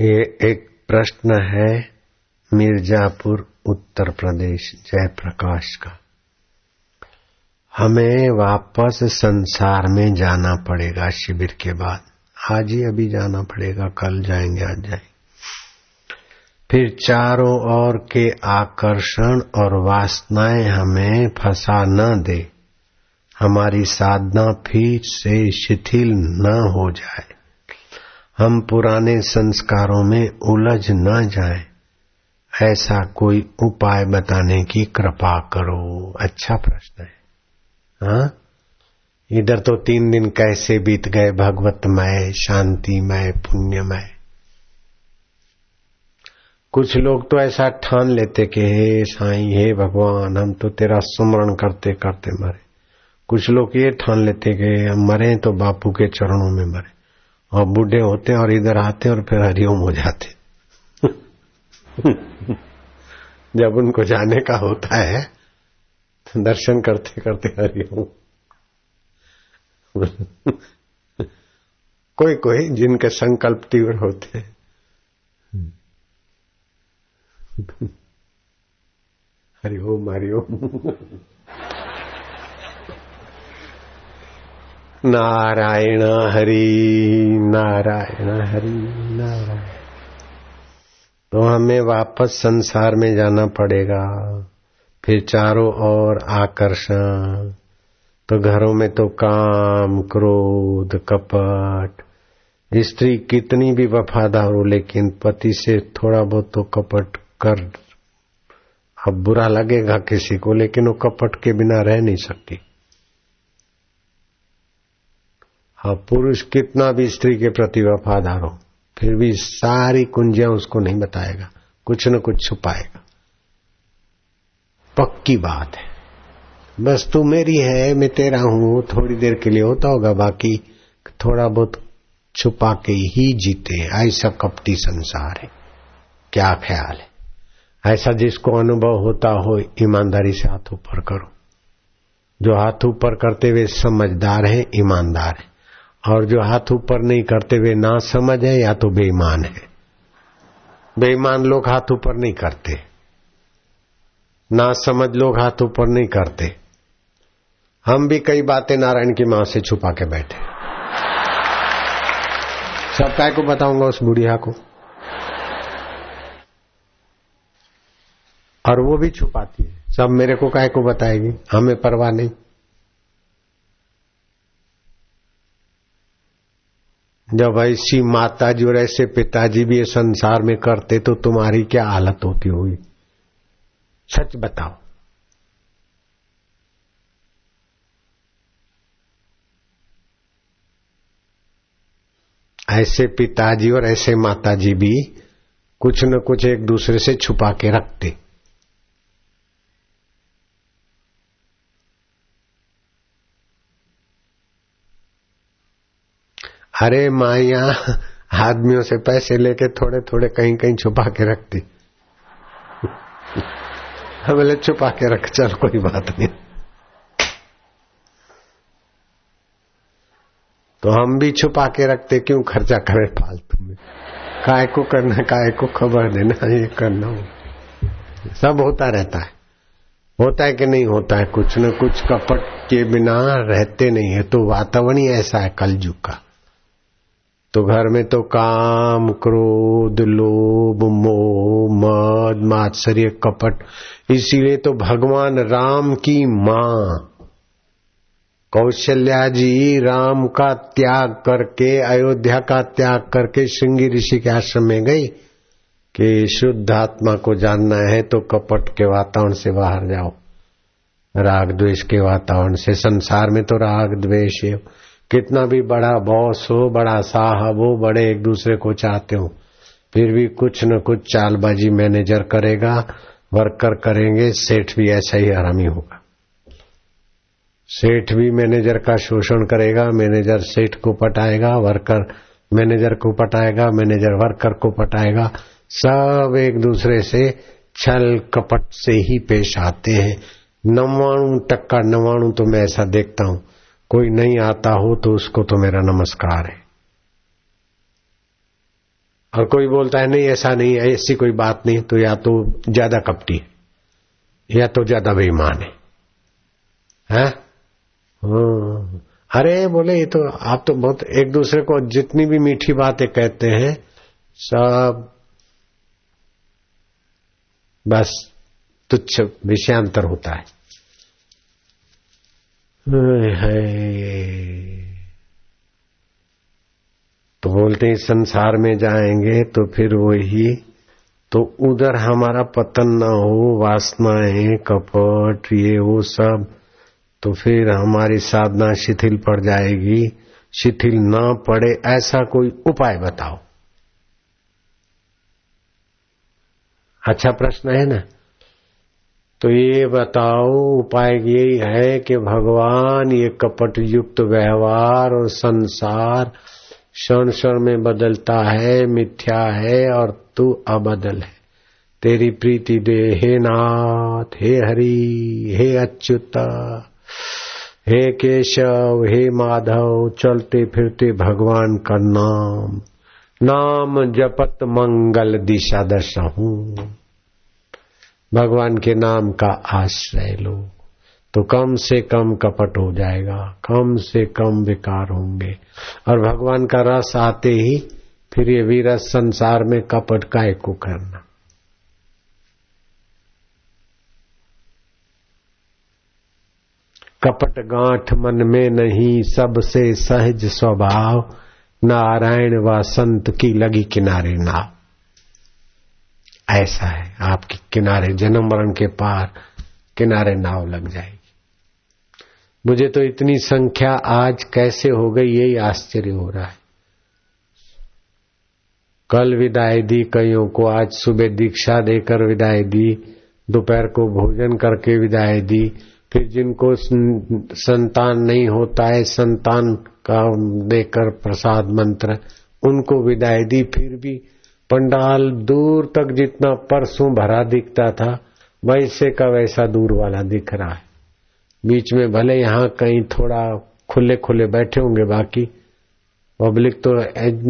ये एक प्रश्न है मिर्जापुर, उत्तर प्रदेश, जयप्रकाश का। हमें वापस संसार में जाना पड़ेगा शिविर के बाद। आज ही अभी जाना पड़ेगा, कल जाएँगे, आज जाएँगे। फिर चारों ओर के आकर्षण और वासनाएँ हमें फंसा न दे। हमारी साधना फिर से शिथिल न हो जाए। हम पुराने संस्कारों में उलझ न जाए। ऐसा कोई उपाय बताने की कृपा करो। अच्छा प्रश्न है। हाँ? इधर तो तीन दिन कैसे बीत गए भगवतमय शांतिमय पुण्यमय कुछ लोग तो ऐसा ठान लेते कि हे साईं, हे भगवान, हम तो तेरा सुमरण करते करते मरे। कुछ लोग ये ठान लेते कि हम मरे तो बापू के चरणों में मरे। और बूढ़े होते और इधर आते और फिर हरिओम हो जाते जब उनको जाने का होता है तो दर्शन करते करते हरिओम। कोई कोई जिनके संकल्प तीव्र होते हरिओम हरिओम। नारायण हरि नारायण हरि, नारायण। तो हमें वापस संसार में जाना पड़ेगा, फिर चारों ओर आकर्षण। तो घरों में तो काम, क्रोध, कपट। स्त्री कितनी भी वफादार हो, लेकिन पति से थोड़ा बहुत तो कपट कर। अब बुरा लगेगा किसी को, लेकिन वो कपट के बिना रह नहीं सकती। हाँ पुरुष कितना भी स्त्री के प्रति वफादार हो, फिर भी सारी कुंजियाँ उसको नहीं बताएगा, कुछ न कुछ छुपाएगा। पक्की बात है। बस तू मेरी है, मैं तेरा हूँ, थोड़ी देर के लिए होता होगा, बाकी थोड़ा बहुत छुपा के ही जीते ऐसा कपटी संसार है। क्या ख्याल है? ऐसा जिसको अनुभव होता हो, ईमानदारी से हाथ ऊपर करो। जो हाथ ऊपर करते हुए समझदार है, ईमानदार है। और जो हाथ ऊपर नहीं करते हुए ना समझ है, या तो बेईमान है। बेईमान लोग हाथ ऊपर नहीं करते। ना समझ लोग हाथ ऊपर नहीं करते। हम भी कई बातें नारायण की माँ से छुपा के बैठे। सब काय को बताऊँगा उस बुढ़िया को? और वो भी छुपाती है। सब मेरे को काय को बताएगी? हमें परवाह नहीं। जब ऐसी माता जी और ऐसे पिताजी भी ये संसार में करते तो तुम्हारी क्या हालत होती होगी? सच बताओ। ऐसे पिताजी और ऐसे माताजी भी कुछ न कुछ एक दूसरे से छुपा के रखते। अरे माया, आदमियों से पैसे लेके थोड़े थोड़े कहीं कहीं छुपा के रखती। बोले, छुपा के रख, चल, कोई बात नहीं। तो हम भी छुपा के रखते, क्यों खर्चा करें फालतू में? काय को करना काय को खबर देना ये करना हो। सब होता रहता है। होता है कि नहीं होता है, कुछ न कुछ कपट के बिना रहते नहीं है तो वातावरण ही ऐसा है, कलयुग का। तो घर में तो काम, क्रोध, लोभ, मोह, मद, मात्सर्य, कपट, इसीलिए तो भगवान राम की माँ, कौशल्या जी राम का त्याग करके, अयोध्या का त्याग करके श्रृंगी ऋषि के आश्रम में गई कि शुद्ध आत्मा को जानना है तो कपट के वातावरण से बाहर जाओ। राग द्वेष के वातावरण से, संसार में तो राग, द्वेष कितना भी बड़ा बॉस हो, बड़ा साहब हो, बड़े एक दूसरे को चाहते हो, फिर भी कुछ न कुछ चालबाजी मैनेजर करेगा, वर्कर करेंगे, सेठ भी ऐसा ही आरामी होगा। सेठ भी मैनेजर का शोषण करेगा, मैनेजर सेठ को पटाएगा, वर्कर मैनेजर को पटाएगा, मैनेजर वर्कर को पटाएगा, सब एक दूसरे से छल कपट से ही पेश आते हैं। नवाणु टक्का नवाणु तो मैं ऐसा देखता हूँ। कोई नहीं आता हो तो उसको तो मेरा नमस्कार है और कोई बोलता है, नहीं, ऐसा नहीं है, ऐसी कोई बात नहीं तो या तो ज़्यादा कपटी है, या तो ज़्यादा बेईमान है हैं? हाँ। अरे, बोले, ये तो आप तो बहुत एक दूसरे को जितनी भी मीठी बातें कहते हैं, सब बस तुच्छ विषयांतर होता है तो बोलते हैं, संसार में जाएँगे तो फिर वही। तो उधर हमारा पतन न हो, वासनाएँ, कपट, ये वो सब तो फिर हमारी साधना शिथिल पड़ जाएगी। शिथिल न पड़े ऐसा कोई उपाय बताओ। अच्छा प्रश्न है ना? तो ये बताओ, उपाय यही है कि भगवान ये कपट युक्त व्यवहार और संसार क्षण क्षण में बदलता है, मिथ्या है और तू अबदल है। तेरी प्रीति दे, हे नाथ, हे हरि, हे अच्युत, हे केशव, हे माधव, चलते फिरते भगवान का नाम। नाम जपत मंगल दिशा दशा हूँ भगवान के नाम का आश्रय लो। तो कम से कम कपट हो जाएगा, कम से कम विकार होंगे। और भगवान का रस आते ही फिर ये वीरस संसार में कपट काय को करना। कपट गांठ मन में नहीं, सबसे सहज स्वभाव नारायण व संत की लगी किनारे नाव ऐसा है। आपके किनारे, जन्म मरण के पार किनारे नाव लग जाएगी। मुझे तो इतनी संख्या आज कैसे हो गई, यही आश्चर्य हो रहा है। कल विदाई दी कईयों को, आज सुबह दीक्षा देकर विदाई दी, दोपहर को भोजन करके विदाई दी। फिर जिनको संतान नहीं होता है, संतान का देकर प्रसाद मंत्र, उनको विदाई दी, फिर भी पंडाल दूर तक जितना परसों भरा दिखता था, वैसे का वैसा दूर वाला दिख रहा है। बीच में भले यहाँ कहीं थोड़ा खुले खुले बैठे होंगे बाकी, पब्लिक तो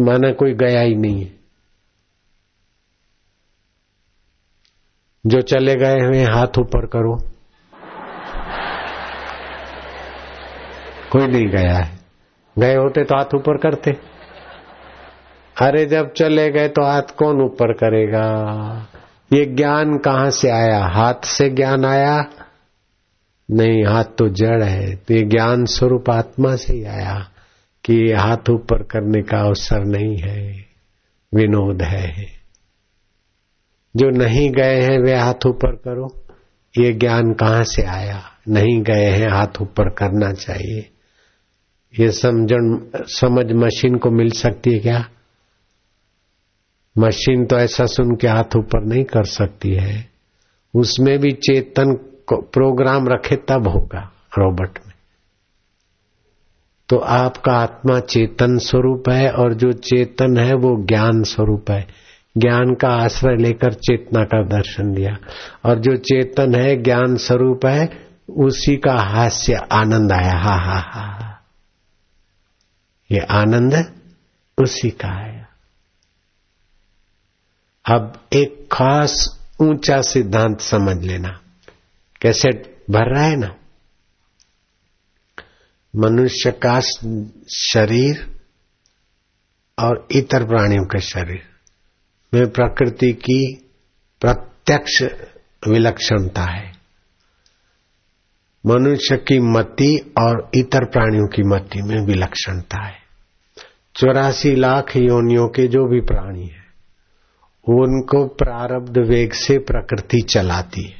माना कोई गया ही नहीं है। जो चले गए हुए हाथ ऊपर करो। कोई नहीं गया है। गए होते तो हाथ ऊपर करते। अरे जब चले गए तो हाथ कौन ऊपर करेगा? ये ज्ञान कहाँ से आया? हाथ से ज्ञान आया? नहीं, हाथ तो जड़ है। तो ये ज्ञान स्वरूप आत्मा से ही आया कि हाथ ऊपर करने का अवसर नहीं है, विनोद है। जो नहीं गए हैं, वे हाथ ऊपर करो। ये ज्ञान कहाँ से आया? नहीं गए हैं, हाथ ऊपर करना चाहिए। ये समझ समझ मशीन को मिल सकती है क्या? मशीन तो ऐसा सुन के हाथ ऊपर नहीं कर सकती है। उसमें भी चेतन प्रोग्राम रखे तब होगा रोबोट में। तो आपका आत्मा चेतन स्वरूप है और जो चेतन है वो ज्ञान स्वरूप है। ज्ञान का आश्रय लेकर चेतना का दर्शन दिया और जो चेतन है, ज्ञान स्वरूप है, उसी का हास्य आनंद आया। हा हा हा ये आनंद उसी का आया अब एक खास ऊँचा सिद्धांत समझ लेना। कैसे भर रहा है ना? मनुष्य का शरीर और इतर प्राणियों का शरीर। में प्रकृति की प्रत्यक्ष विलक्षणता है। मनुष्य की मति और इतर प्राणियों की मति में विलक्षणता है। चौरासी लाख योनियों के जो भी प्राणी है उनको प्रारब्ध वेग से प्रकृति चलाती है।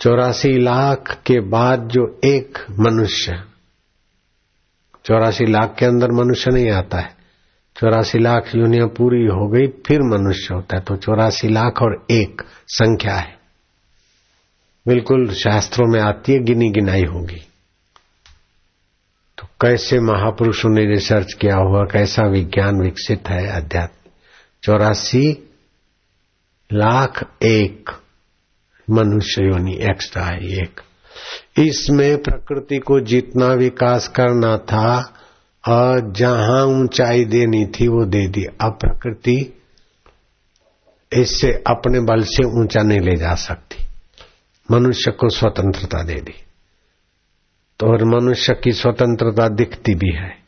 चौरासी लाख के बाद जो एक मनुष्य, चौरासी लाख के अंदर मनुष्य नहीं आता है। चौरासी लाख यूनिया पूरी हो गई, फिर मनुष्य होता है। तो चौरासी लाख और एक संख्या है। बिल्कुल शास्त्रों में आती है, गिनी गिनाई होगी। तो कैसे महापुरुषों ने रिसर्च किया हुआ, कैसा विज्ञान विकसित है अध्यात्म? चौरासी लाख एक मनुष्य योनि एक्स्ट्रा है एक। इसमें प्रकृति को जितना विकास करना था और जहाँ ऊंचाई देनी थी वो दे दी। अब प्रकृति इससे अपने बल से ऊँचा नहीं ले जा सकती। मनुष्य को स्वतंत्रता दे दी। तो और मनुष्य की स्वतंत्रता दिखती भी है।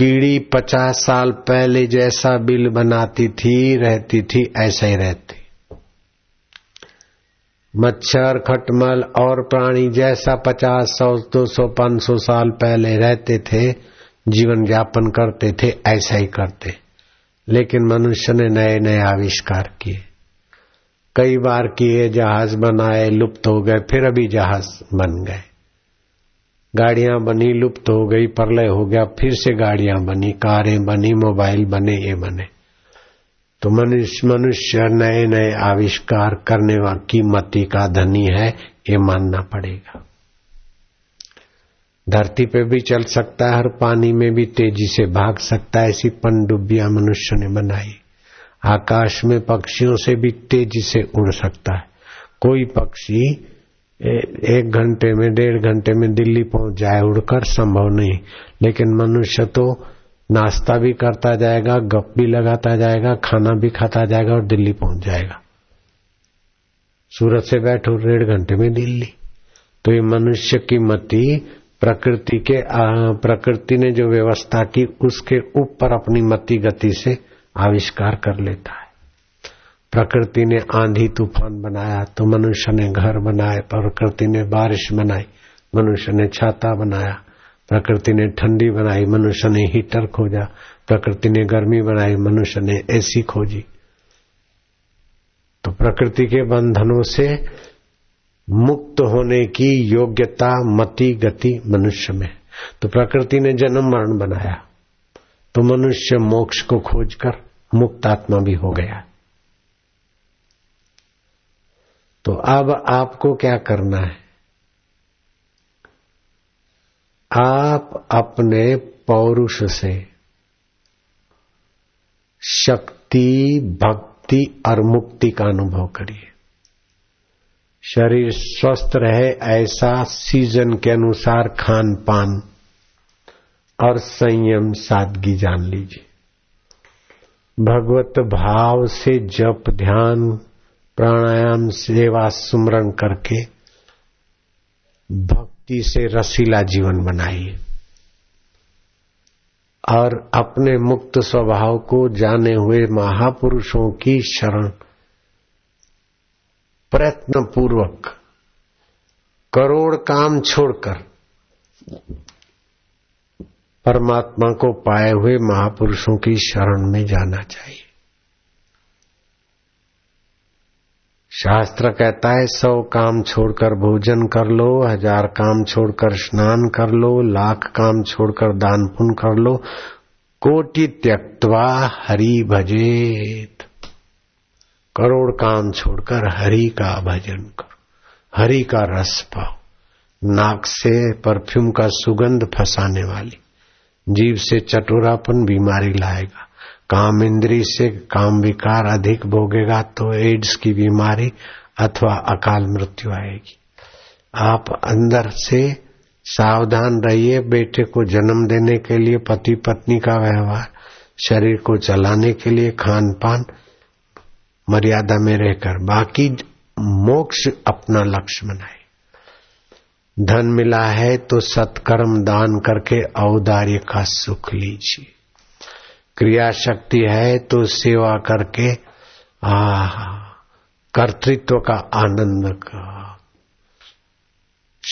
कीड़ी पचास साल पहले जैसा बिल बनाती थी, रहती थी, ऐसा ही रहती। मच्छर, खटमल और प्राणी जैसा पचास सौ, दो सौ, पाँच सौ साल पहले रहते थे, जीवन यापन करते थे, ऐसा ही करते। लेकिन मनुष्य ने नए नए आविष्कार किए। कई बार किए, जहाज़ बनाए, लुप्त हो गए, फिर अभी जहाज़ बन गए। गाड़ियाँ बनी, लुप्त हो गई, प्रलय हो गया, फिर से गाड़ियाँ बनी, कारें बनी, मोबाइल बने, ये बने। तो मनुष्य मनुष्य नए नए आविष्कार करने की मति का धनी है, ये मानना पड़ेगा। धरती पे भी चल सकता है, हर पानी में भी तेज़ी से भाग सकता है, ऐसी पनडुब्बियाँ मनुष्य ने बनाई। आकाश में पक्षियों से भी तेज़ी से उड़ सकता है। कोई पक्षी एक घंटे में, डेढ़ घंटे में दिल्ली पहुँच जाए, उड़कर संभव नहीं। लेकिन मनुष्य तो नाश्ता भी करता जाएगा, गप भी लगाता जाएगा, खाना भी खाता जाएगा और दिल्ली पहुँच जाएगा। सूरत से बैठो, डेढ़ घंटे में दिल्ली। तो ये मनुष्य की मति, प्रकृति के प्रकृति ने जो व्यवस्था की, उसके ऊपर अपनी मति गति से आविष्कार कर लेता है। प्रकृति ने आंधी तूफ़ान बनाया तो मनुष्य ने घर बनाए प्रकृति ने बारिश बनाई, मनुष्य ने छाता बनाया, प्रकृति ने ठंडी बनाई, मनुष्य ने हीटर खोजा, प्रकृति ने गर्मी बनाई, मनुष्य ने एसी खोजी। तो प्रकृति के बंधनों से मुक्त होने की योग्यता, मति, गति मनुष्य में। तो प्रकृति ने जन्म मरण बनाया तो मनुष्य मोक्ष को खोजकर मुक्त आत्मा भी हो गया। तो अब आपको क्या करना है? आप अपने पौरुष से शक्ति, भक्ति और मुक्ति का अनुभव करिए। शरीर स्वस्थ रहे ऐसा सीज़न के अनुसार खान पान और संयम, सादगी जान लीजिए। भगवत भाव से जप, ध्यान प्राणायाम सेवा सुमरण करके भक्ति से रसीला जीवन बनाइए और अपने मुक्त स्वभाव को जाने हुए महापुरुषों की शरण प्रयत्न पूर्वक करोड़ काम छोड़कर परमात्मा को पाए हुए महापुरुषों की शरण में जाना चाहिए। शास्त्र कहता है, सौ काम छोड़कर भोजन कर लो, हज़ार काम छोड़कर स्नान कर लो, लाख काम छोड़कर दान पुण्य कर लो। कोटि त्यक्वा हरि भजेत। करोड़ काम छोड़कर हरि का भजन करो, हरि का रस पाओ। नाक से परफ्यूम का सुगंध फंसाने वाली जीव से चटोरापन बीमारी लाएगा। काम इंद्री से काम विकार अधिक भोगेगा तो एड्स की बीमारी अथवा अकाल मृत्यु आएगी। आप अंदर से सावधान रहिए, बेटे को जन्म देने के लिए, पति पत्नी का व्यवहार, शरीर को चलाने के लिए खान पान मर्यादा में रहकर। बाकी मोक्ष अपना लक्ष्य बनाए। धन मिला है तो सत्कर्म दान करके औदार्य का सुख लीजिए। क्रिया शक्ति है तो सेवा करके, आ, कर्तृत्व का आनंद का।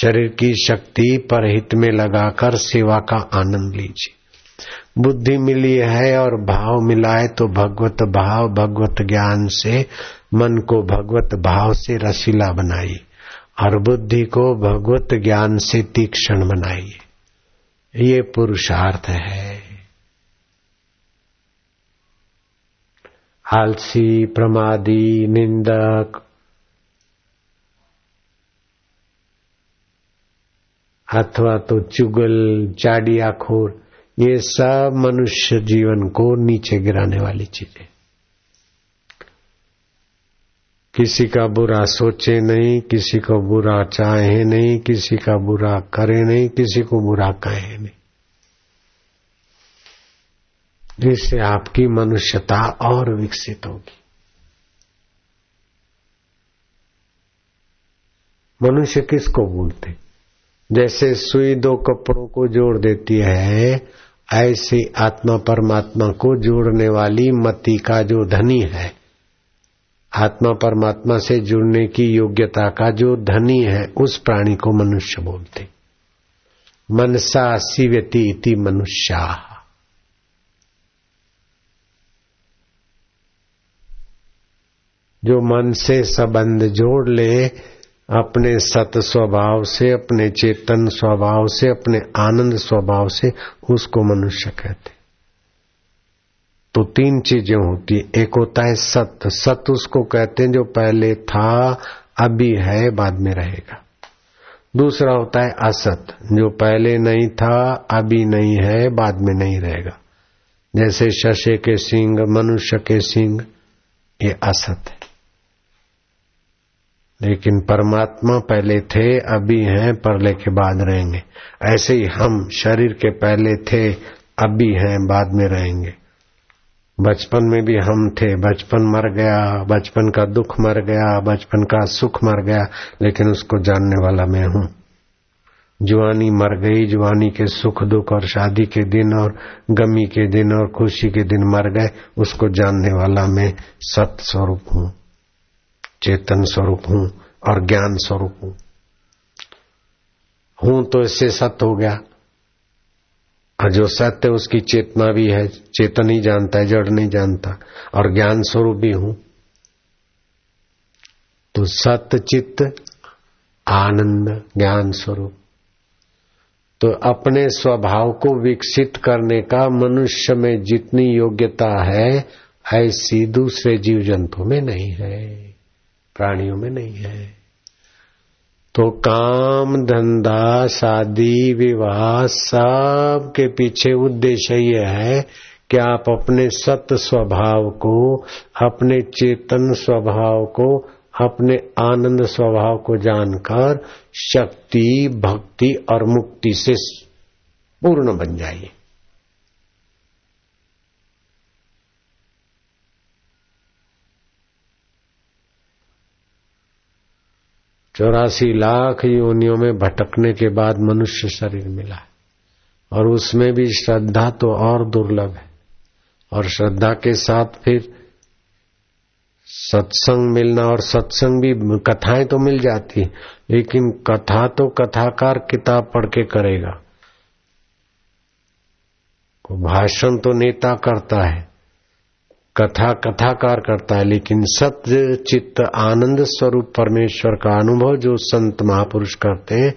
शरीर की शक्ति पर हित में लगाकर सेवा का आनंद लीजिए। बुद्धि मिली है और भाव मिला है तो भगवत भाव, भगवत ज्ञान से, मन को भगवत भाव से रसीला बनाइए। और बुद्धि को भगवत ज्ञान से तीक्ष्ण बनाइए। ये पुरुषार्थ है। आलसी प्रमादी, निंदक। अथवा तो चुगल, चाडियाखोर, ये सब मनुष्य जीवन को नीचे गिराने वाली चीज़ें। किसी का बुरा सोचे नहीं, किसी को बुरा चाहे नहीं, किसी का बुरा करे नहीं, किसी को बुरा कहे नहीं। जिससे आपकी मनुष्यता और विकसित होगी। मनुष्य किसको बोलते? जैसे सुई दो कपड़ों को जोड़ देती है, ऐसे आत्मा परमात्मा को जोड़ने वाली मति का जो धनी है, आत्मा परमात्मा से जुड़ने की योग्यता का जो धनी है, उस प्राणी को मनुष्य बोलते। मनसा सिव्यति इति मनुष्या। जो मन से संबंध जोड़ ले, अपने सत स्वभाव से, अपने चेतन स्वभाव से, अपने आनंद स्वभाव से उसको मनुष्य कहते। तो तीन चीज़ें होती है। एक होता है सत। सत उसको कहते हैं जो पहले था, अभी है, बाद में रहेगा। दूसरा होता है असत। जो पहले नहीं था, अभी नहीं है, बाद में नहीं रहेगा। जैसे शशे के सिंह, मनुष्य के सिंह, ये असत है। लेकिन परमात्मा पहले थे, अभी हैं, परले के बाद रहेंगे। ऐसे ही हम शरीर के पहले थे, अभी हैं, बाद में रहेंगे। बचपन में भी हम थे, बचपन मर गया, बचपन का दुख मर गया, बचपन का सुख मर गया, लेकिन उसको जानने वाला मैं हूँ। जुआनी मर गई जुआनी के सुख दुख और शादी के दिन और गमी के दिन और खुशी के दिन मर गए, उसको जानने वाला मैं सत स्वरूप हूँ। चेतन स्वरूप हूँ और ज्ञान स्वरूप हूँ। हूँ तो इससे सत्य हो गया। और जो सत्य उसकी चेतना भी है। चेतन ही जानता है, जड़ नहीं जानता। और ज्ञान स्वरूप भी हूँ। तो सत्य, चित्त, आनंद, ज्ञान स्वरूप। तो अपने स्वभाव को विकसित करने का मनुष्य में जितनी योग्यता है, ऐसी दूसरे जीव जंतु में नहीं है। प्राणियों में नहीं है। तो काम, धंधा, शादी, विवाह सब के पीछे उद्देश्य ये है कि आप अपने सत स्वभाव को, अपने चेतन स्वभाव को, अपने आनंद स्वभाव को जानकर शक्ति, भक्ति और मुक्ति से पूर्ण बन जाइए। चौरासी लाख योनियों में भटकने के बाद मनुष्य शरीर मिला और उसमें भी श्रद्धा तो और दुर्लभ है। और श्रद्धा के साथ फिर सत्संग मिलना और सत्संग भी कथाएँ तो मिल जाती लेकिन कथा तो कथाकार किताब पढ़ के करेगा। भाषण तो नेता करता है। कथा कथाकार करता है, लेकिन सत्य चित्त आनंद स्वरूप परमेश्वर का अनुभव जो संत महापुरुष करते हैं,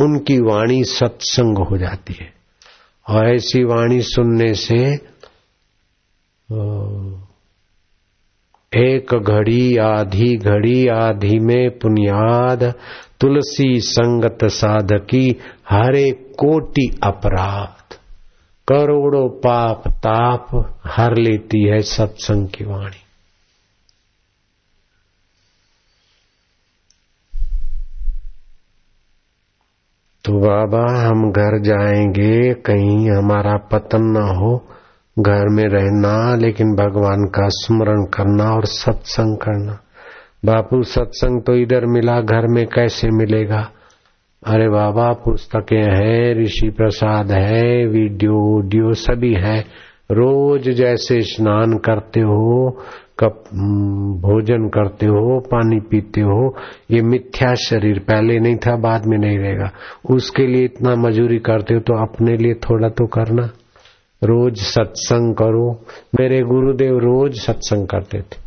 उनकी वाणी सत्संग हो जाती है। और ऐसी वाणी सुनने से एक घड़ी आधी घड़ी आधी में पुनियाद, तुलसी संगत साधकी, हरे कोटि अपराध। करोड़ों पाप ताप हर लेती है सत्संग की वाणी। तो बाबा, हम घर जाएँगे, कहीं हमारा पतन न हो, घर में रहना, लेकिन भगवान का स्मरण करना और सत्संग करना। बापू, सत्संग तो इधर मिला, घर में कैसे मिलेगा? अरे बाबा, पुस्तकें हैं, ऋषि प्रसाद है, वीडियो, ऑडियो सभी है। रोज जैसे स्नान करते हो, कप भोजन करते हो, पानी पीते हो, ये मिथ्या शरीर पहले नहीं था, बाद में नहीं रहेगा। उसके लिए इतना मजूरी करते हो तो अपने लिए थोड़ा तो करना। रोज सत्संग करो। मेरे गुरुदेव रोज सत्संग करते थे।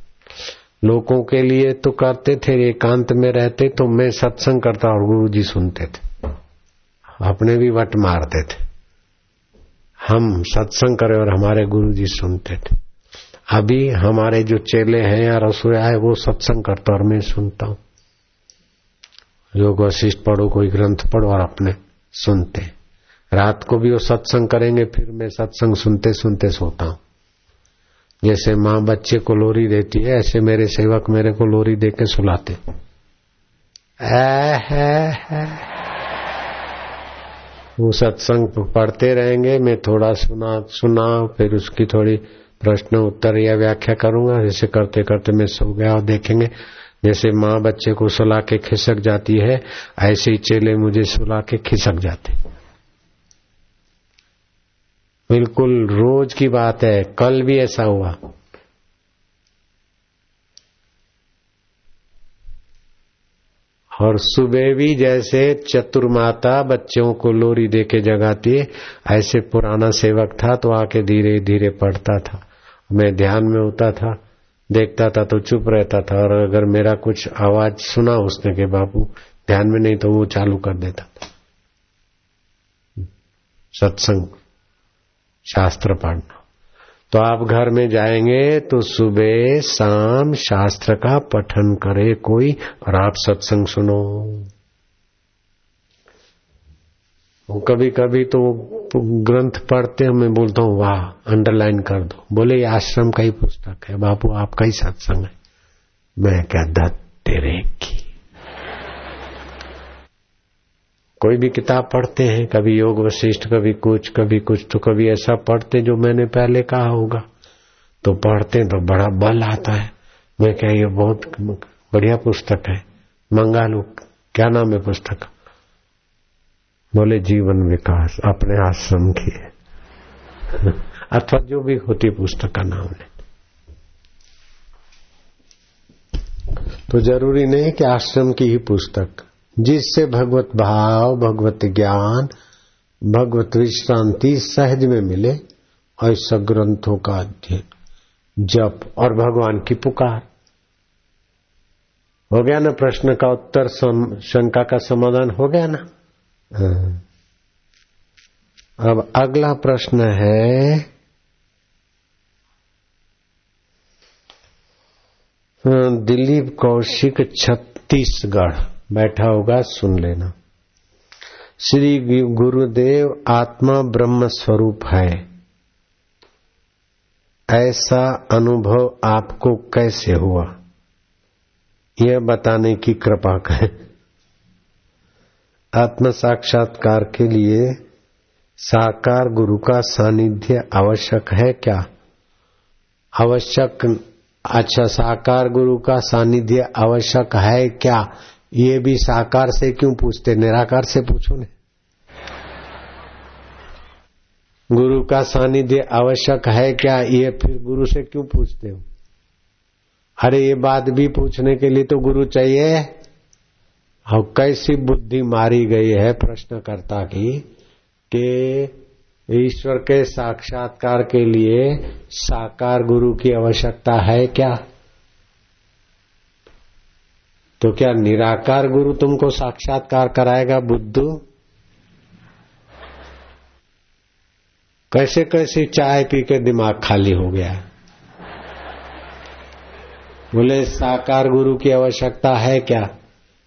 लोगों के लिए तो करते थे, एकांत में रहते तो मैं सत्संग करता और गुरु जी सुनते थे। अपने भी वट मारते थे। हम सत्संग करें और हमारे गुरु जी सुनते थे। अभी हमारे जो चेले हैं या रसोया है, वो सत्संग करता और मैं सुनता हूँ। योग वशिष्ठ पढ़ो, कोई ग्रंथ पढ़ो और अपने सुनते। रात को भी वो सत्संग करेंगे, फिर मैं सत्संग सुनते सुनते सोता हूँ। जैसे माँ बच्चे को लोरी देती है, ऐसे मेरे सेवक मेरे को लोरी दे के सुलाते वो सत्संग पढ़ते रहेंगे, मैं थोड़ा सुना सुना फिर उसकी थोड़ी प्रश्न उत्तर या व्याख्या करूँगा जैसे करते करते मैं सो गया और देखेंगे। जैसे माँ बच्चे को सुला के खिसक जाती है, ऐसे ही चेले मुझे सुला के खिसक जाते। बिल्कुल रोज की बात है, कल भी ऐसा हुआ। और सुबह भी जैसे चतुर्माता बच्चों को लोरी दे के जगाती है, ऐसे पुराना सेवक था तो आके धीरे धीरे पढ़ता था। मैं ध्यान में होता था, देखता था तो चुप रहता था, और अगर मेरा कुछ आवाज़ सुना उसने के बापू, ध्यान में नहीं तो वो चालू कर देता था। सत्संग। शास्त्र पढ़ना तो आप घर में जाएँगे तो सुबह, शाम शास्त्र का पठन करे कोई और आप सत्संग सुनो। कभी कभी तो ग्रंथ पढ़ते मैं बोलता हूँ, वाह अंडरलाइन कर दो। बोले, ये आश्रम का ही पुस्तक है, बापू, आपका ही सत्संग है। मैं क्या, दत्त तेरे की कोई भी किताब पढ़ते हैं, कभी योग वशिष्ठ, कभी कुछ कभी कुछ तो कभी ऐसा पढ़ते जो मैंने पहले कहा होगा। तो पढ़ते तो बड़ा बल आता है। मैं क्या, ये बहुत बढ़िया पुस्तक है। मंगा लू। क्या नाम है पुस्तक? बोले, जीवन विकास, अपने आश्रम की है। अथवा जो भी होती पुस्तक का नाम है तो ज़रूरी नहीं कि आश्रम की ही पुस्तक जिससे भगवत भाव भगवत ज्ञान भगवत विश्रांति सहज में मिले और ऐसा ग्रंथों का अध्ययन जप और भगवान की पुकार। हो गया ना प्रश्न का उत्तर? शंका का समाधान हो गया ना? हाँ। अब अगला प्रश्न है हाँ, दिलीप कौशिक छत्तीसगढ़। बैठा होगा, सुन लेना। श्री गुरुदेव आत्मा ब्रह्म स्वरूप है। ऐसा अनुभव आपको कैसे हुआ? यह बताने की कृपा करें। आत्म साक्षात्कार के लिए साकार गुरु का सानिध्य आवश्यक है क्या? आवश्यक अच्छा साकार गुरु का सानिध्य आवश्यक है क्या? ये भी साकार से क्यों पूछते? निराकार से पूछो ने। गुरु का सानिध्य आवश्यक है क्या? ये फिर गुरु से क्यों पूछते हो? अरे, ये बात भी पूछने के लिए तो गुरु चाहिए। और कैसी बुद्धि मारी गई है प्रश्नकर्ता की कि ईश्वर के साक्षात्कार के लिए साकार गुरु की आवश्यकता है क्या? तो क्या निराकार गुरु तुमको साक्षात्कार कराएगा, बुद्धू? कैसे कैसे चाय पी के दिमाग खाली हो गया? बोले, साकार गुरु की आवश्यकता है क्या?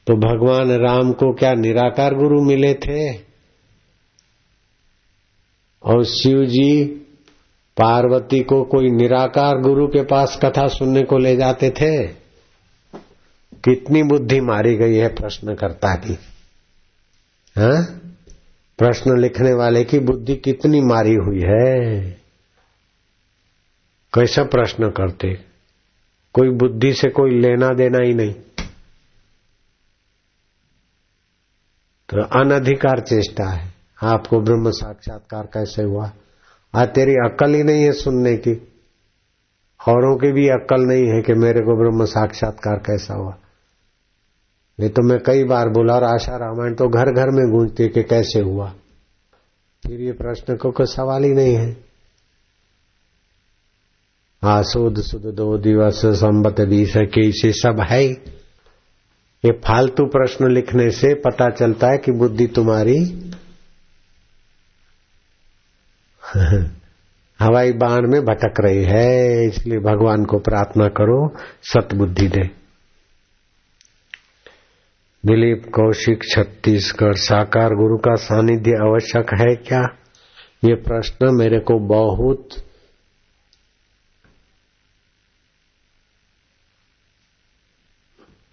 तो भगवान राम को क्या निराकार गुरु मिले थे? और शिव जी पार्वती को कोई निराकार गुरु के पास कथा सुनने को ले जाते थे? कितनी बुद्धि मारी गई है प्रश्नकर्ता की? हा? प्रश्न लिखने वाले की बुद्धि कितनी मारी हुई है? कैसा प्रश्न करते? कोई बुद्धि से कोई लेना देना ही नहीं। तो अनधिकार चेष्टा है। आपको ब्रह्म साक्षात्कार कैसे हुआ? आज तेरी अक्ल ही नहीं है सुनने की। औरों की भी अक्ल नहीं है कि मेरे को ब्रह्म साक्षात्कार कैसा हुआ। ये तो मैं कई बार बोला, और आशा रामायण तो घर घर में गूंजती कि कैसे हुआ? फिर ये प्रश्न को कोई सवाल ही नहीं है। आसुद सुद दो दिवस संबत बीस कैसे सब है। ये फालतू प्रश्न लिखने से पता चलता है कि बुद्धि तुम्हारी हवाई बाण में भटक रही है, इसलिए भगवान को प्रार्थना करो, सतबुद्धि दे। दिलीप कौशिक, छत्तीसगढ़, साकार गुरु का सानिध्य आवश्यक है क्या? ये प्रश्न मेरे को बहुत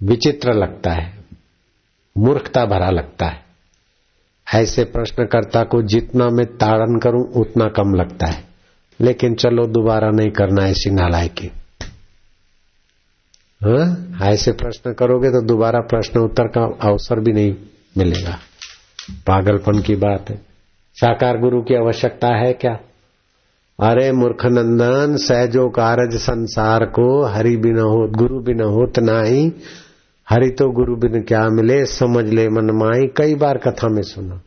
विचित्र लगता है, मूर्खता भरा लगता है। ऐसे प्रश्नकर्ता को जितना मैं ताड़न करूँ, उतना कम लगता है। लेकिन चलो दोबारा नहीं करना ऐसी नालायकी हाँ? ऐसे प्रश्न करोगे तो दोबारा प्रश्न उत्तर का अवसर भी नहीं मिलेगा। पागलपन की बात है। साकार गुरु की आवश्यकता है क्या? अरे मूर्ख नंदन सहजो कारज संसार को हरि बिना हो गुरु बिना होत नाही। हरि तो गुरु बिन क्या मिले, समझ ले मन माई। कई बार कथा में सुना।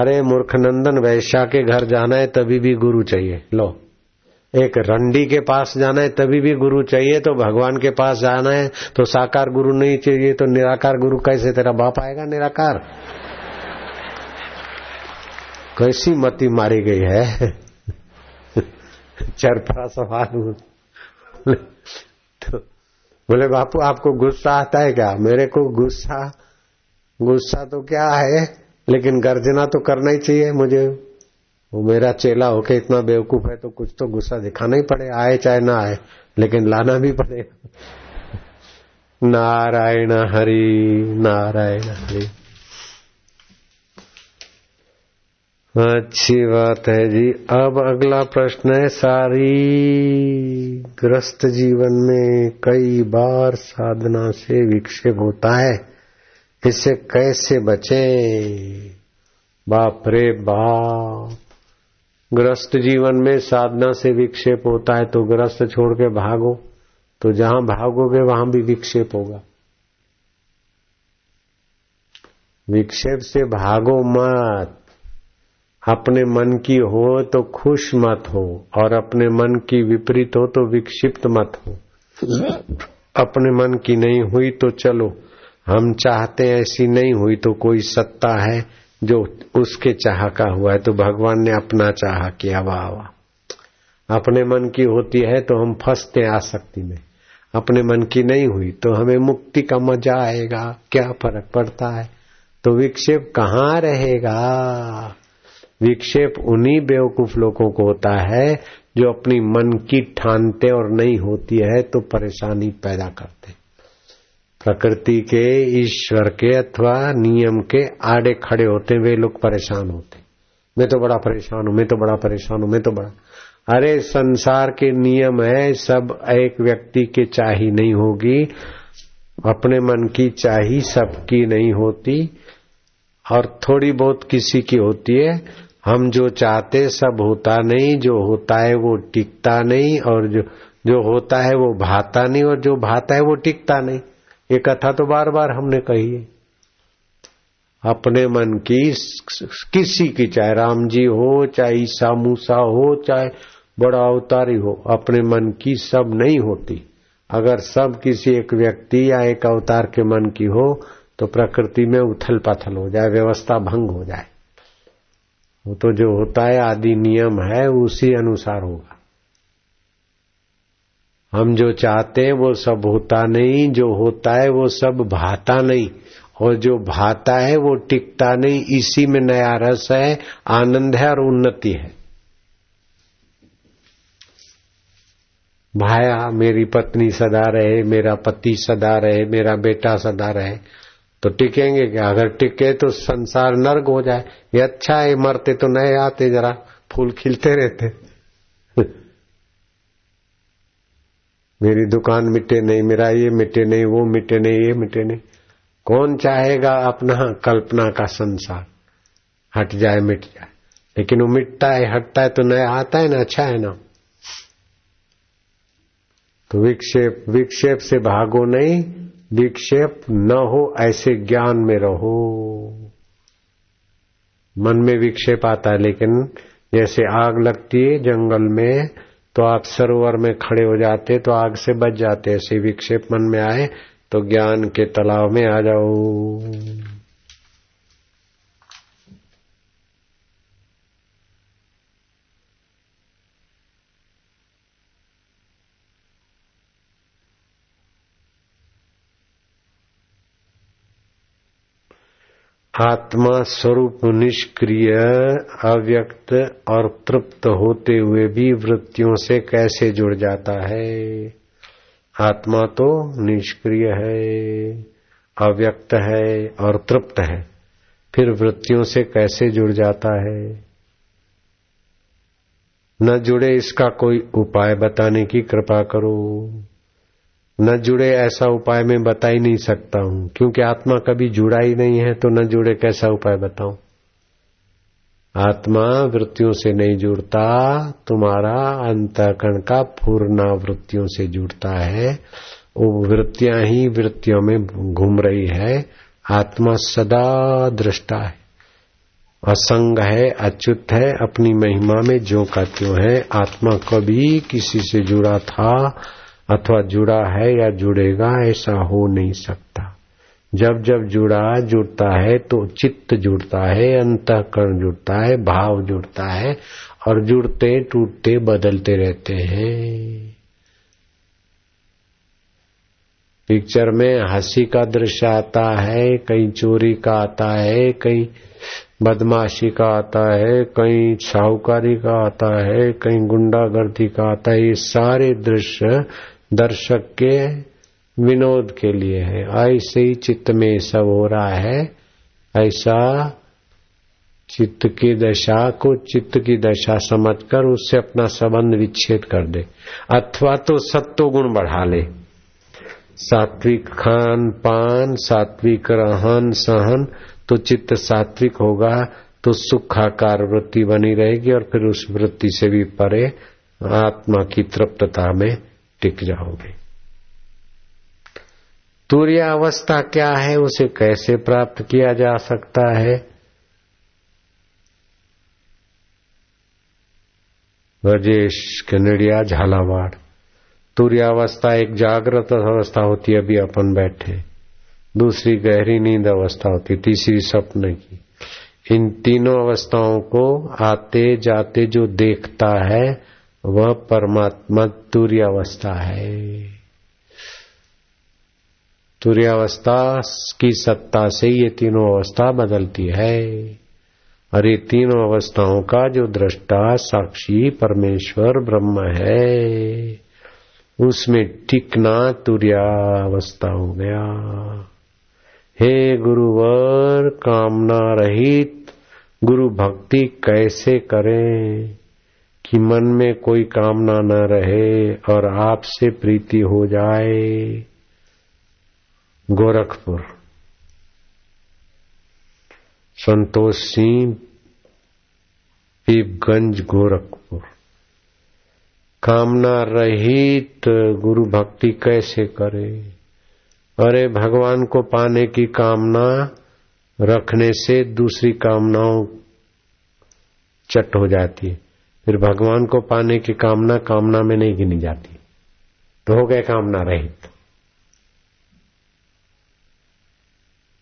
अरे मूर्ख नंदन, वैश्या के घर जाना है, तभी भी गुरु चाहिए। लो। एक रंडी के पास जाना है, तभी भी गुरु चाहिए तो भगवान के पास जाना है तो साकार गुरु नहीं चाहिए तो निराकार गुरु कैसे तेरा बाप आएगा निराकार? कैसी मती मारी गई है? चरपरा सवाल। तो बोले, बापू, आपको गुस्सा आता है क्या? मेरे को गुस्सा गुस्सा तो क्या है, लेकिन गर्जना तो करना ही चाहिए मुझे। वो मेरा चेला होके इतना बेवकूफ़ है तो कुछ तो गुस्सा दिखाना ही पड़े आए चाहे ना आए, लेकिन लाना भी पड़ेगा। नारायण हरि नारायण हरि। अच्छी बात है जी। अब अगला प्रश्न है, सारी ग्रस्त जीवन में कई बार साधना से विक्षेप होता है। इससे कैसे बचे? बाप रे बाप। ग्रस्त जीवन में साधना से विक्षेप होता है तो ग्रस्त छोड़ के भागो। तो जहाँ भागोगे, वहाँ भी विक्षेप होगा। विक्षेप से भागो मत। अपने मन की हो तो खुश मत हो, और अपने मन की विपरीत हो तो विक्षिप्त मत हो। अपने मन की नहीं हुई तो चलो, हम चाहते ऐसी नहीं हुई तो कोई सत्ता है। जो उसके चाह का हुआ है तो भगवान ने अपना चाह किया, वाह वाह। अपने मन की होती है तो हम फंसते आसक्ति में। अपने मन की नहीं हुई तो हमें मुक्ति का मज़ा आएगा। क्या फ़र्क पड़ता है? तो विक्षेप कहाँ रहेगा? विक्षेप उन्हीं बेवकूफ़ लोगों को होता है, जो अपनी मन की ठानते और नहीं होती है तो परेशानी पैदा करते प्रकृति के, ईश्वर के अथवा नियम के आड़े खड़े होते वे लोग परेशान होते मैं तो बड़ा परेशान हूँ, मैं तो बड़ा परेशान हूँ, मैं तो बड़ा। अरे, संसार के नियम है, सब एक व्यक्ति के चाही नहीं होगी, अपने मन की चाही सबकी नहीं होती, और थोड़ी बहुत किसी की होती है। हम जो चाहते सब होता नहीं, जो होता है, वो टिकता नहीं, और जो जो होता है, वो भाता नहीं, और जो भाता है, वो टिकता नहीं। ये कथा तो बार बार हमने कही है। अपने मन की किसी की, चाहे राम जी हो, चाहे ईसा मूसा हो, चाहे बड़ा अवतारी हो, अपने मन की सब नहीं होती। अगर सब किसी एक व्यक्ति या एक अवतार के मन की हो तो प्रकृति में उथल पाथल हो जाए, व्यवस्था भंग हो जाए। वो तो जो होता है, आदि नियम है, उसी अनुसार होगा। हम जो चाहते हैं वो सब होता नहीं, जो होता है वो सब भाता नहीं, और जो भाता है वो टिकता नहीं। इसी में नया रस है, आनंद है और उन्नति है। भाया मेरी पत्नी सदा रहे, मेरा पति सदा रहे, मेरा बेटा सदा रहे तो टिकेंगे क्या? अगर टिके तो संसार नर्क हो जाए। ये अच्छा है, मरते तो नए आते जरा, फूल खिलते रहते। मेरी दुकान मिटे नहीं, मेरा ये मिटे नहीं, वो मिटे नहीं, ये मिटे नहीं। कौन चाहेगा अपना कल्पना का संसार? हट जाए, मिट जाए। लेकिन वो मिटता है, हटता है तो नया आता है ना अच्छा है ना। तो विक्षेप विक्षेप से भागो नहीं, विक्षेप न हो, ऐसे ज्ञान में रहो। मन में विक्षेप आता है, लेकिन जैसे आग लगती है जंगल में तो आप सरोवर में खड़े हो जाते तो आग से बच जाते, ऐसे विक्षेप मन में आए तो ज्ञान के तालाब में आ जाओ। आत्मा स्वरूप निष्क्रिय, अव्यक्त और तृप्त होते हुए भी वृत्तियों से कैसे जुड़ जाता है? आत्मा तो निष्क्रिय है, अव्यक्त है और तृप्त है। फिर वृत्तियों से कैसे जुड़ जाता है? न जुड़े इसका कोई उपाय बताने की कृपा करो। न जुड़े ऐसा उपाय मैं बता ही नहीं सकता हूँ। क्योंकि आत्मा कभी जुड़ा ही नहीं है तो न जुड़े कैसा उपाय बताऊँ? आत्मा वृत्तियों से नहीं जुड़ता, तुम्हारा अंतकरण का पूर्णा वृत्तियों से जुड़ता है। वो वृत्तियाँ ही वृत्तियों में घूम रही है। आत्मा सदा दृष्टा है। असंग है, अच्युत है, अपनी महिमा में जो का त्यों है। आत्मा कभी किसी से जुड़ा था अथवा जुड़ा है या जुड़ेगा, ऐसा हो नहीं सकता। जब जब जुड़ा जुड़ता है तो चित्त जुड़ता है, अंतकरण जुड़ता है, भाव जुड़ता है, और जुड़ते, टूटते, बदलते रहते हैं। पिक्चर में हँसी का दृश्य आता है, कहीं चोरी का आता है, कहीं बदमाशी का आता है, कहीं साहूकारी का आता है, कहीं गुंडागर्दी का आता है। ये सारे दृश्य दर्शक के विनोद के लिए है। ऐसे ही चित्त में सब हो रहा है। ऐसा चित्त की दशा को चित्त की दशा समझकर उससे अपना संबंध विच्छेद कर दे। अथवा तो सत्तो गुण बढ़ा ले। सात्विक खान, पान, सात्विक रहन सहन तो चित्त सात्विक होगा तो सुखाकार वृत्ति बनी रहेगी और फिर उस वृत्ति से भी परे आत्मा की तृप्तता में टिक जाओगे। तूर्य अवस्था क्या है, उसे कैसे प्राप्त किया जा सकता है? ब्रजेश कनेडिया झालावाड़। तुर्यावस्था एक जागृत अवस्था होती है अभी अपन बैठे। दूसरी गहरी नींद अवस्था होती, तीसरी सपने की। इन तीनों अवस्थाओं को आते जाते जो देखता है वह परमात्मा तुर्यावस्था है। तुर्यावस्था की सत्ता से ये तीनों अवस्था बदलती है और ये तीनों अवस्थाओं का जो दृष्टा, साक्षी, परमेश्वर, ब्रह्म है, उसमें टिकना तुर्यावस्था हो गया। हे गुरुवर, कामना रहित, गुरु भक्ति कैसे करें? कि मन में कोई कामना न रहे और आपसे प्रीति हो जाए। गोरखपुर। संतोष सिंह, पीपगंज, गोरखपुर। कामना रहित गुरु भक्ति कैसे करे? अरे भगवान को पाने की कामना, रखने से दूसरी कामनाओं चट हो जाती है। फिर भगवान को पाने की कामना कामना में नहीं गिनी जाती। तो हो गए कामना रहित।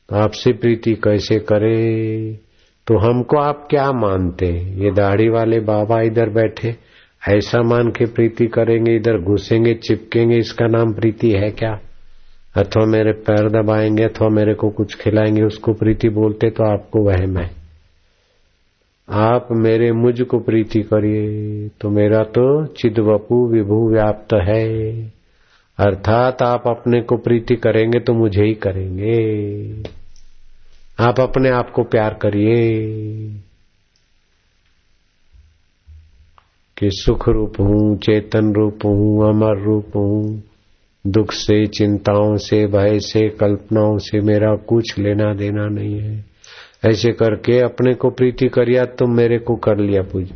तो आपसे प्रीति कैसे करे? तो हमको आप क्या मानते? ये दाढ़ी वाले बाबा इधर बैठे, ऐसा मान के प्रीति करेंगे, इधर घुसेंगे, चिपकेंगे, इसका नाम प्रीति है क्या? अथवा मेरे पैर दबाएँगे, अथवा मेरे को कुछ खिलाएँगे, उसको प्रीति बोलते तो आपको वहम है। आप मेरे मुझ को प्रीति करिए तो मेरा तो चिदवपु विभू व्याप्त है। अर्थात आप अपने को प्रीति करेंगे तो मुझे ही करेंगे। आप अपने आप को प्यार करिए। कि सुख रूप हूँ, चेतन रूप हूँ, अमर रूप हूँ, दुख से, चिंताओं से, भय से, कल्पनाओं से मेरा कुछ लेना देना नहीं है। ऐसे करके अपने को प्रीति करिया तो मेरे को कर लिया पूज।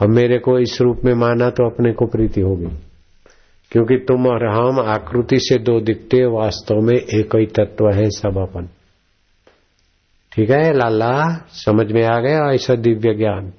और मेरे को इस रूप में माना तो अपने को प्रीति होगी क्योंकि तुम और हम आकृति से दो दिखते, वास्तव में एक ही तत्व है सब अपन। ठीक है, लाला? समझ में आ गया ऐसा दिव्य ज्ञान?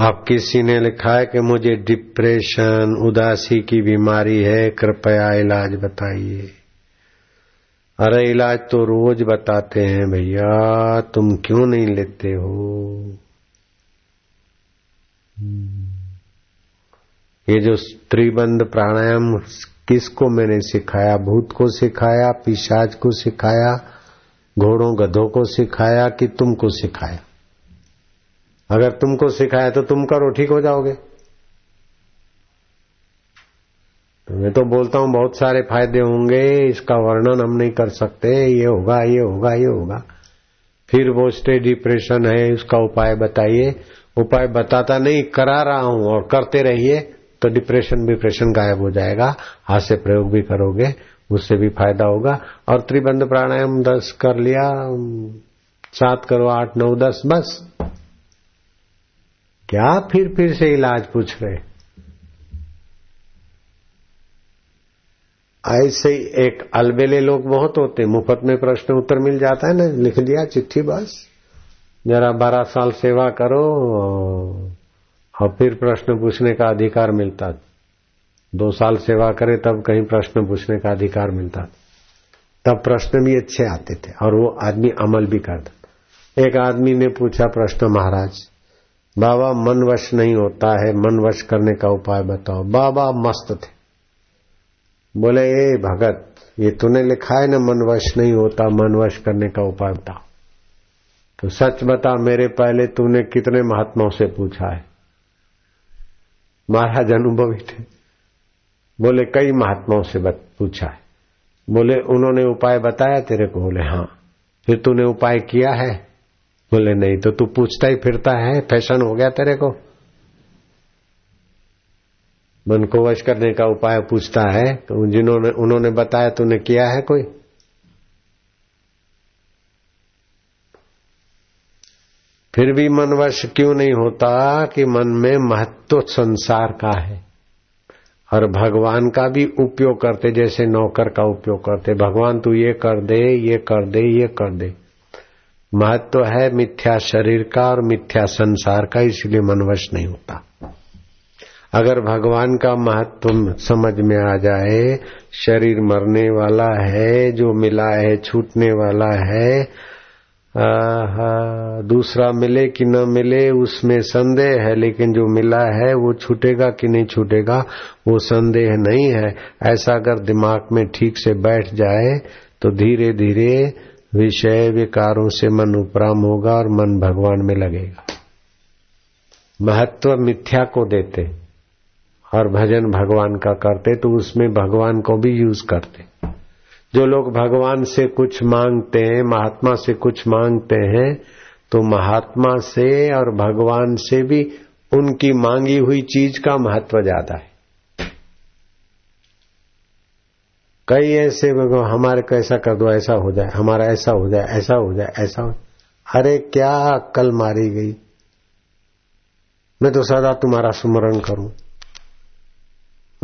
आप किसी ने लिखा है कि मुझे डिप्रेशन, उदासी की बीमारी है, कृपया इलाज बताइए। अरे इलाज तो रोज बताते हैं भैया, तुम क्यों नहीं लेते हो? ये जो स्त्रीबंद प्राणायाम, किसको मैंने सिखाया? भूत को सिखाया, पिशाच को सिखाया, घोड़ों गधों को सिखाया कि तुमको सिखाया? अगर तुमको सिखाया तो तुम करो, ठीक हो जाओगे। तो मैं तो बोलता हूँ, बहुत सारे फ़ायदे होंगे, इसका वर्णन हम नहीं कर सकते, ये होगा ये होगा ये होगा। फिर वो स्टे डिप्रेशन है, उसका उपाय बताइए। उपाय बताता नहीं, करा रहा हूँ और करते रहिए तो डिप्रेशन डिप्रेशन गायब हो जाएगा। हाथ से प्रयोग भी करोगे, उससे भी फ़ायदा होगा। और त्रिबंध प्राणायाम दस कर लिया, सात करो, आठ, नौ, दस, बस। क्या फिर फिर से इलाज पूछ रहे? ऐसे ही एक अलबेले लोग बहुत होते मुफ़्त में प्रश्न उत्तर मिल जाता है ना? लिख दिया चिट्ठी बस। जरा बारह साल सेवा करो और फिर प्रश्न पूछने का अधिकार मिलता दो साल सेवा करे तब कहीं प्रश्न पूछने का अधिकार मिलता तब प्रश्न भी अच्छे आते थे और वो आदमी अमल भी करता एक आदमी ने पूछा प्रश्न, महाराज बाबा मन वश नहीं होता है मन वश करने का उपाय बताओ। बाबा मस्त थे। बोले, ए भगत, ये तूने लिखा है ना मन वश नहीं होता मन वश करने का उपाय बताओ। तो सच बता, मेरे पहले तूने कितने महात्माओं से पूछा है? महाराज अनुभवी थे। बोले, कई महात्माओं से पूछा है। बोले, उन्होंने उपाय बताया तेरे को? बोले हाँ। फिर तूने उपाय किया है? बोले, नहीं तो तू पूछता ही फिरता है, फ़ैशन हो गया तेरे को। मन को वश करने का उपाय पूछता है तो जिन्होंने, उन्होंने बताया, तूने किया है कोई? फिर भी मन वश क्यों नहीं होता कि मन में महत्व संसार का है? और भगवान का भी उपयोग करते, जैसे नौकर का उपयोग करते, भगवान, तू ये कर दे, ये कर दे, ये कर दे। महत्व तो है मिथ्या शरीर का और मिथ्या संसार का, इसलिए मनवश नहीं होता। अगर भगवान का महत्व समझ में आ जाए, शरीर मरने वाला है, जो मिला है, छूटने वाला है दूसरा मिले कि न मिले, उसमें संदेह है, लेकिन जो मिला है, वो छूटेगा कि नहीं छूटेगा, वो संदेह नहीं है। ऐसा अगर दिमाग में ठीक से बैठ जाए तो धीरे धीरे विषय विकारों से मन उपराम होगा और मन भगवान में लगेगा। महत्व मिथ्या को देते, और भजन भगवान का करते तो उसमें भगवान को भी यूज़ करते। जो लोग भगवान से कुछ मांगते हैं, महात्मा से कुछ मांगते हैं तो महात्मा से और भगवान से भी उनकी मांगी हुई चीज़ का महत्व ज़्यादा है। कई ऐसे हमारे को ऐसा कर दो, ऐसा हो जाए, हमारा ऐसा हो जाए, ऐसा हो जाए, ऐसा हो अरे क्या अक्कल मारी गई। मैं तो सदा तुम्हारा स्मरण करूँ।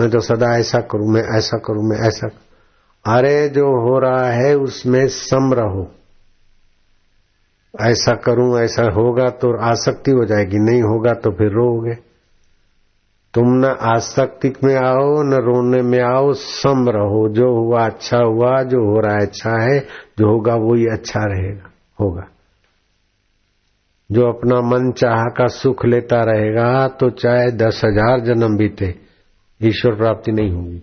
मैं तो सदा ऐसा करूँ, मैं ऐसा करूँ, मैं ऐसा करूँ। अरे जो हो रहा है उसमें सम रहो। ऐसा करूँ, ऐसा होगा तो आसक्ति हो जाएगी, नहीं होगा तो फिर रोओगे। तुम न आसक्ति में आओ, न रोने में आओ, सम रहो। जो हुआ अच्छा हुआ, जो हो रहा है अच्छा है, जो होगा वो ही अच्छा रहेगा, होगा। जो अपना मन चाह का सुख लेता रहेगा तो चाहे दस हज़ार जन्म बीते, ईश्वर प्राप्ति नहीं होगी।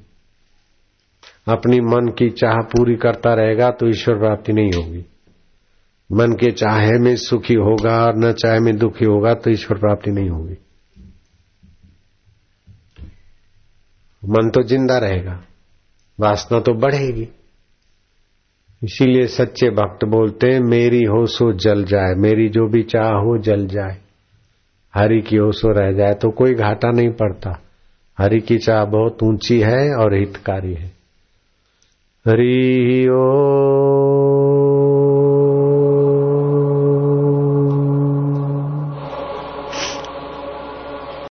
अपनी मन की चाह पूरी करता रहेगा तो ईश्वर प्राप्ति नहीं होगी। मन के चाहे में सुखी होगा और न चाहे में दुखी होगा तो ईश्वर प्राप्ति नहीं होगी। मन तो ज़िंदा रहेगा, वासना तो बढ़ेगी। इसीलिए सच्चे भक्त बोलते हैं, मेरी हो सो जल जाए, मेरी जो भी चाह हो जल जाए। हरि की हो सो रह जाए तो कोई घाटा नहीं पड़ता। हरि की चाह बहुत ऊँची है और हितकारी है। हरि ओ